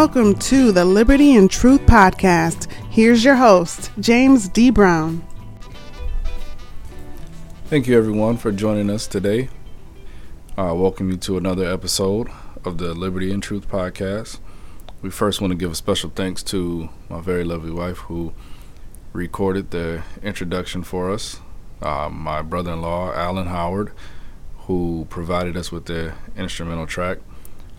Welcome to the Liberty and Truth Podcast. Here's your host, James D. Brown. Thank you, everyone, for joining us today. Uh, welcome you to another episode of the Liberty and Truth Podcast. We first want to give a special thanks to my very lovely wife who recorded the introduction for us, uh, my brother in law, Alan Howard, who provided us with the instrumental track.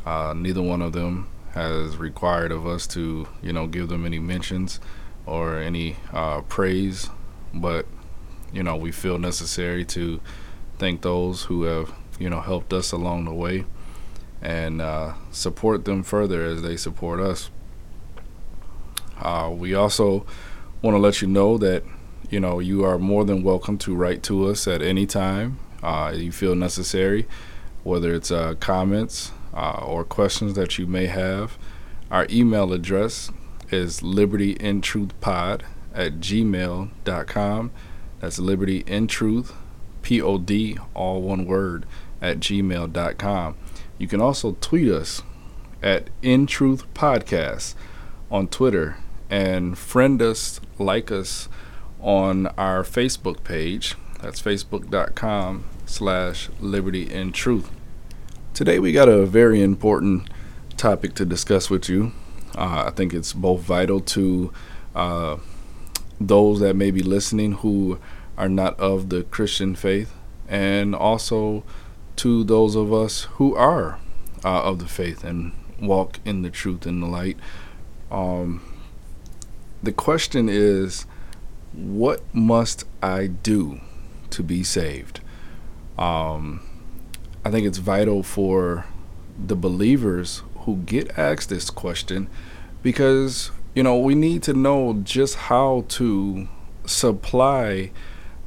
Uh, neither one of them has required of us to, you know, give them any mentions or any uh, praise, but you know we feel necessary to thank those who have you know helped us along the way and uh, support them further as they support us. Uh, we also want to let you know that you know you are more than welcome to write to us at any time uh, you feel necessary, whether it's uh, comments uh, or questions that you may have. Our email address is libertyintruthpod at gmail.com. That's liberty in truth, P O D, all one word, at gmail.com. You can also tweet us at In Truth Podcast on Twitter and friend us, like us on our Facebook page. That's facebook.com slash liberty in truth. Today we got a very important topic to discuss with you. Uh, I think it's both vital to uh, those that may be listening who are not of the Christian faith, and also to those of us who are uh, of the faith and walk in the truth and the light. Um, the question is, what must I do to be saved? Um, I think it's vital for the believers who get asked this question because you know, we need to know just how to supply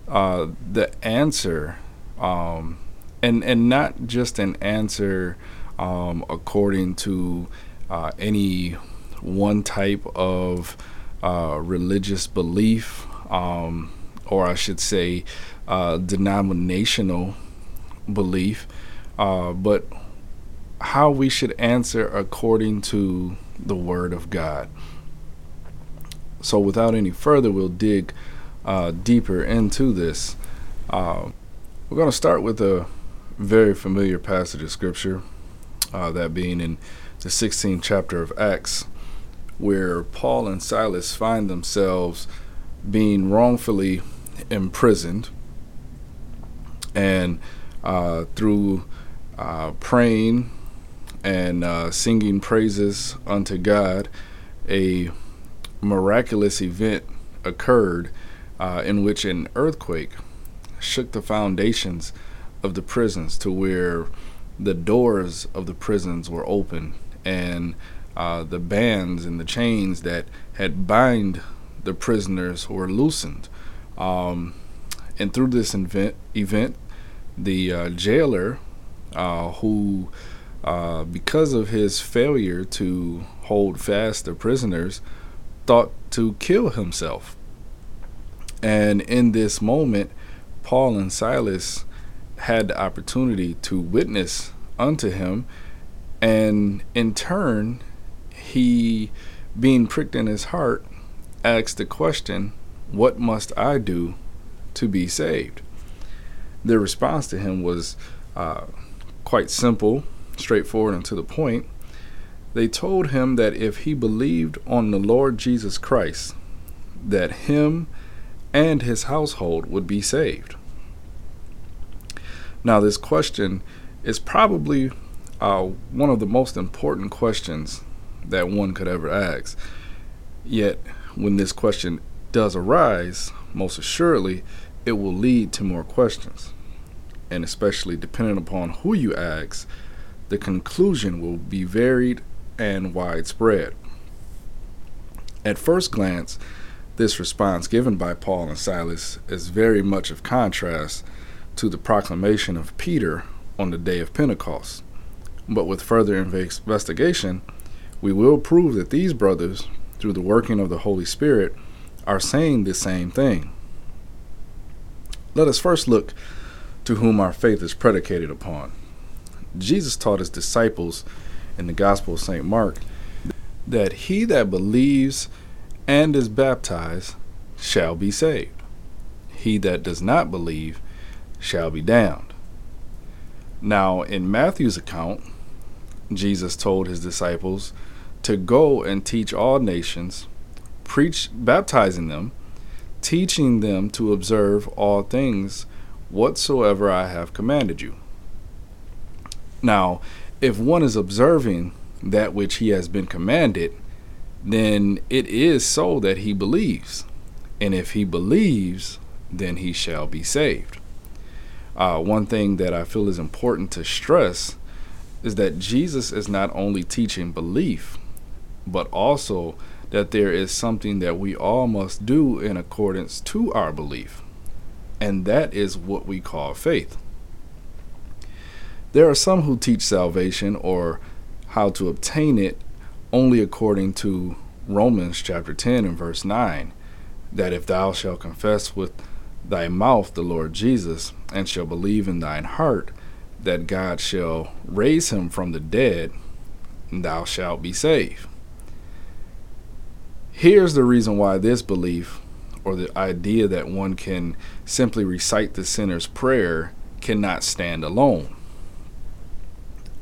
uh, the answer, um, and and not just an answer um, according to uh, any one type of uh, religious belief, um, or I should say, uh, denominational belief, uh, but how we should answer according to the Word of God. So, without any further, we'll dig uh, deeper into this. Uh, we're going to start with a very familiar passage of Scripture, uh, that being in the 16th chapter of Acts, where Paul and Silas find themselves being wrongfully imprisoned. And uh, through uh, praying and uh, singing praises unto God, a miraculous event occurred uh, in which an earthquake shook the foundations of the prisons to where the doors of the prisons were open and uh, the bands and the chains that had bind the prisoners were loosened. Um, and through this event, event the uh, jailer, uh, who, uh, because of his failure to hold fast the prisoners, thought to kill himself. And in this moment, Paul and Silas had the opportunity to witness unto him, and in turn, he, being pricked in his heart, asked the question, What must I do to be saved? Their response to him was uh, quite simple, straightforward, and to the point. They told him that if he believed on the Lord Jesus Christ, that him and his household would be saved. Now, this question is probably uh, one of the most important questions that one could ever ask. Yet, when this question does arise, most assuredly, it will lead to more questions. And especially depending upon who you ask, the conclusion will be varied and widespread. At first glance, this response given by Paul and Silas is very much of contrast to the proclamation of Peter on the day of Pentecost. But with further investigation, we will prove that these brothers, through the working of the Holy Spirit, are saying the same thing. Let us first look to whom our faith is predicated upon. Jesus taught his disciples in the Gospel of St. Mark that he that believes and is baptized shall be saved. He that does not believe shall be damned. Now, in Matthew's account, Jesus told his disciples to go and teach all nations, preach, baptizing them, teaching them to observe all things whatsoever I have commanded you. Now, if one is observing that which he has been commanded, then it is so that he believes. And if he believes, then he shall be saved. Uh, one thing that I feel is important to stress is that Jesus is not only teaching belief, but also that there is something that we all must do in accordance to our belief, and that is what we call faith. There are some who teach salvation or how to obtain it only according to Romans chapter 10 and verse 9 that if thou shalt confess with thy mouth the Lord Jesus and shall believe in thine heart that God shall raise him from the dead, thou shalt be saved. Here's the reason why this belief or the idea that one can simply recite the sinner's prayer cannot stand alone.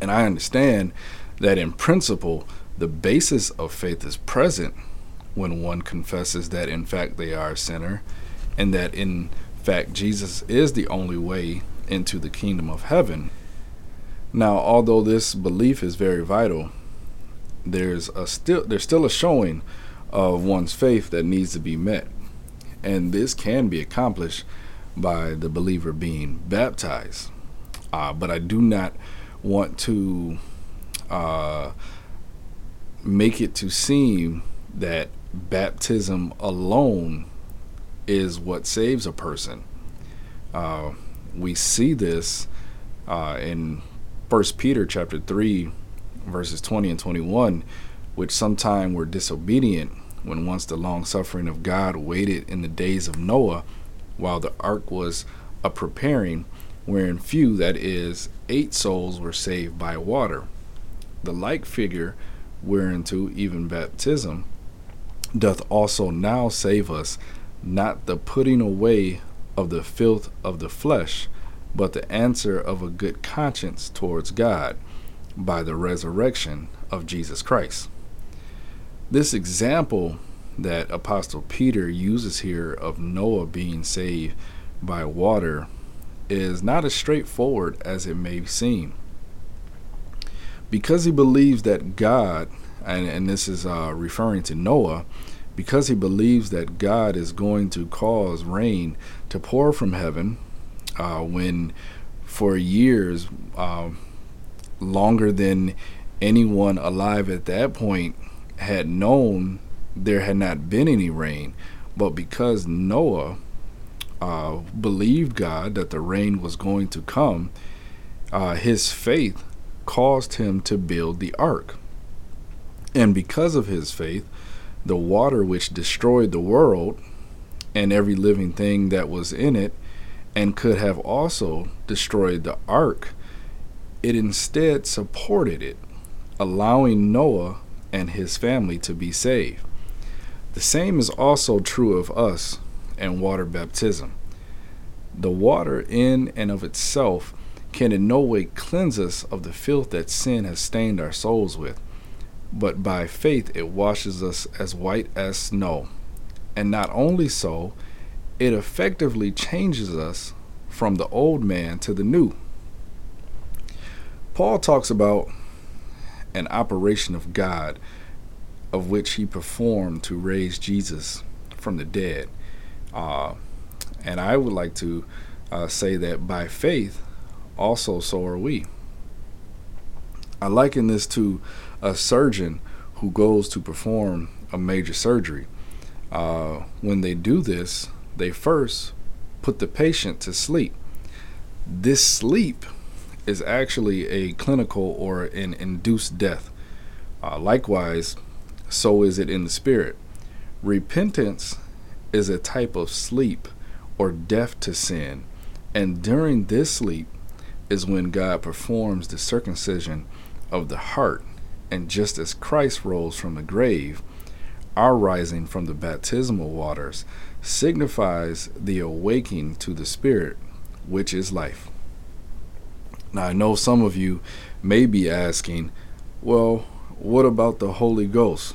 And I understand that in principle, the basis of faith is present when one confesses that in fact they are a sinner and that in fact Jesus is the only way into the kingdom of heaven. Now, although this belief is very vital, there's a still there's still a showing of one's faith that needs to be met. And this can be accomplished by the believer being baptized. Uh, but I do not want to uh, make it to seem that baptism alone is what saves a person. Uh, we see this uh, in First Peter chapter three, verses twenty and twenty-one, which sometime were disobedient when once the long suffering of God waited in the days of Noah, while the ark was a preparing, wherein few, that is, eight souls were saved by water. The like figure whereunto even baptism doth also now save us, not the putting away of the filth of the flesh, but the answer of a good conscience towards God by the resurrection of Jesus Christ. This example that Apostle Peter uses here of Noah being saved by water is not as straightforward as it may seem. Because he believes that God, and, and this is uh, referring to Noah, because he believes that God is going to cause rain to pour from heaven uh, when for years, uh, longer than anyone alive at that point had known, there had not been any rain. But because Noah uh, believed God that the rain was going to come, uh, his faith caused him to build the ark. And because of his faith, the water which destroyed the world and every living thing that was in it, and could have also destroyed the ark, it instead supported it, allowing Noah and his family to be saved. The same is also true of us and water baptism. The water in and of itself can in no way cleanse us of the filth that sin has stained our souls with, but by faith it washes us as white as snow. And not only so, it effectively changes us from the old man to the new. Paul talks about an operation of God of which he performed to raise Jesus from the dead. Uh, and I would like to uh, say that by faith, also so are we. I liken this to a surgeon who goes to perform a major surgery. Uh, when they do this, they first put the patient to sleep. This sleep is actually a clinical or an induced death. Uh, likewise, so is it in the spirit. Repentance is a type of sleep or death to sin, and during this sleep is when God performs the circumcision of the heart And just as Christ rose from the grave, our rising from the baptismal waters signifies the awaking to the Spirit, which is life. Now, I know some of you may be asking, well, what about the Holy Ghost?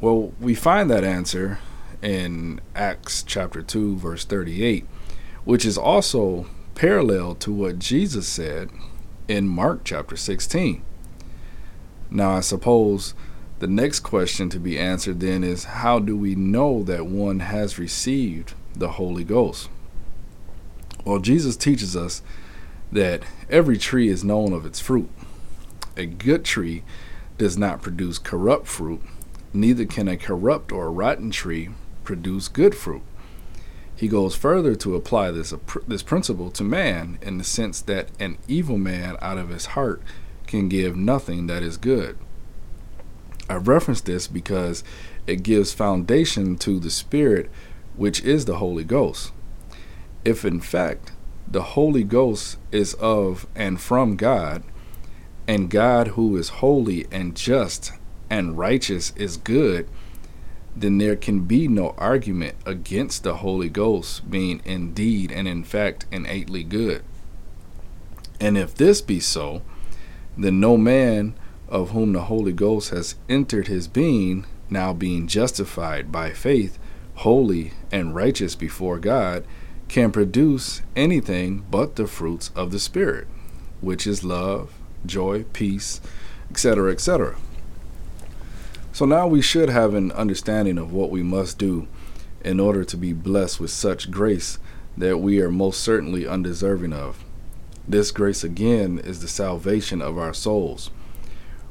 Well, we find that answer in Acts chapter 2, verse 38, which is also parallel to what Jesus said in Mark chapter 16. Now, I suppose the next question to be answered then is how do we know that one has received the Holy Ghost? Well, Jesus teaches us that every tree is known of its fruit. A good tree does not produce corrupt fruit, neither can a corrupt or a rotten tree produce good fruit. He goes further to apply this this principle to man in the sense that an evil man out of his heart can give nothing that is good. I reference this because it gives foundation to the Spirit, which is the Holy Ghost. If in fact the Holy Ghost is of and from God, and God who is holy and just and righteous is good, then there can be no argument against the Holy Ghost being indeed and in fact innately good. And if this be so, then no man of whom the Holy Ghost has entered his being, now being justified by faith, holy and righteous before God, can produce anything but the fruits of the Spirit, which is love, joy, peace, etc., etc. So now we should have an understanding of what we must do in order to be blessed with such grace that we are most certainly undeserving of. This grace again is the salvation of our souls.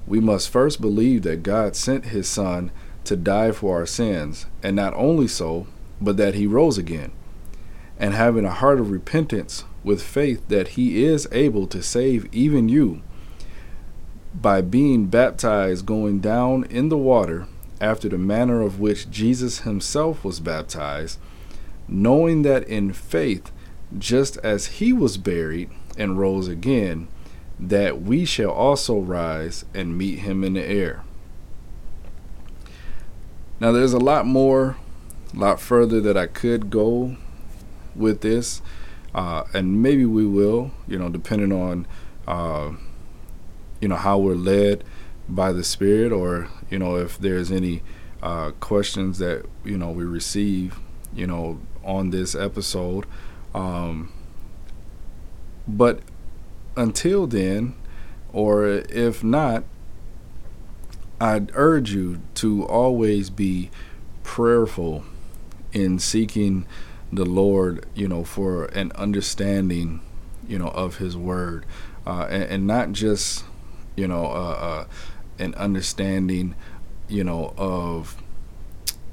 We must first believe that God sent his Son to die for our sins, and not only so, but that he rose again. And having a heart of repentance with faith that he is able to save even you by being baptized going down in the water after the manner of which Jesus himself was baptized, knowing that in faith, just as he was buried and rose again, that we shall also rise and meet him in the air. Now, there's a lot more, a lot further that I could go with this, uh, and maybe we will, you know, depending on, uh, you know, how we're led by the Spirit, or you know, if there's any uh, questions that you know we receive, you know, on this episode. Um, but until then, or if not, I'd urge you to always be prayerful in seeking the Lord, you know, for an understanding, you know, of His Word, uh, and, and, not just, you know, uh, uh, an understanding, you know, of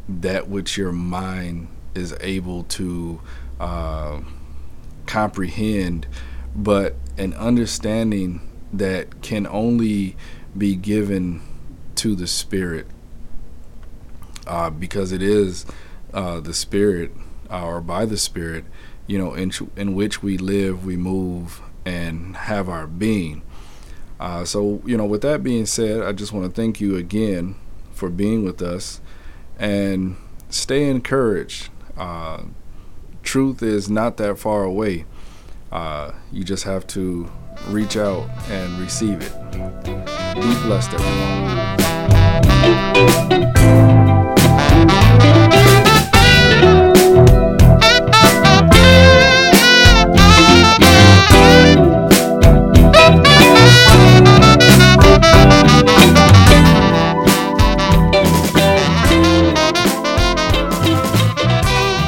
that which your mind is able to uh, comprehend, but an understanding that can only be given to the Spirit, uh, because it is uh, the Spirit or by the Spirit, you know, in, in which we live, we move, and have our being. Uh, so, you know, with that being said, I just want to thank you again for being with us and stay encouraged. Uh, truth is not that far away. Uh, you just have to reach out and receive it. Be blessed, everyone.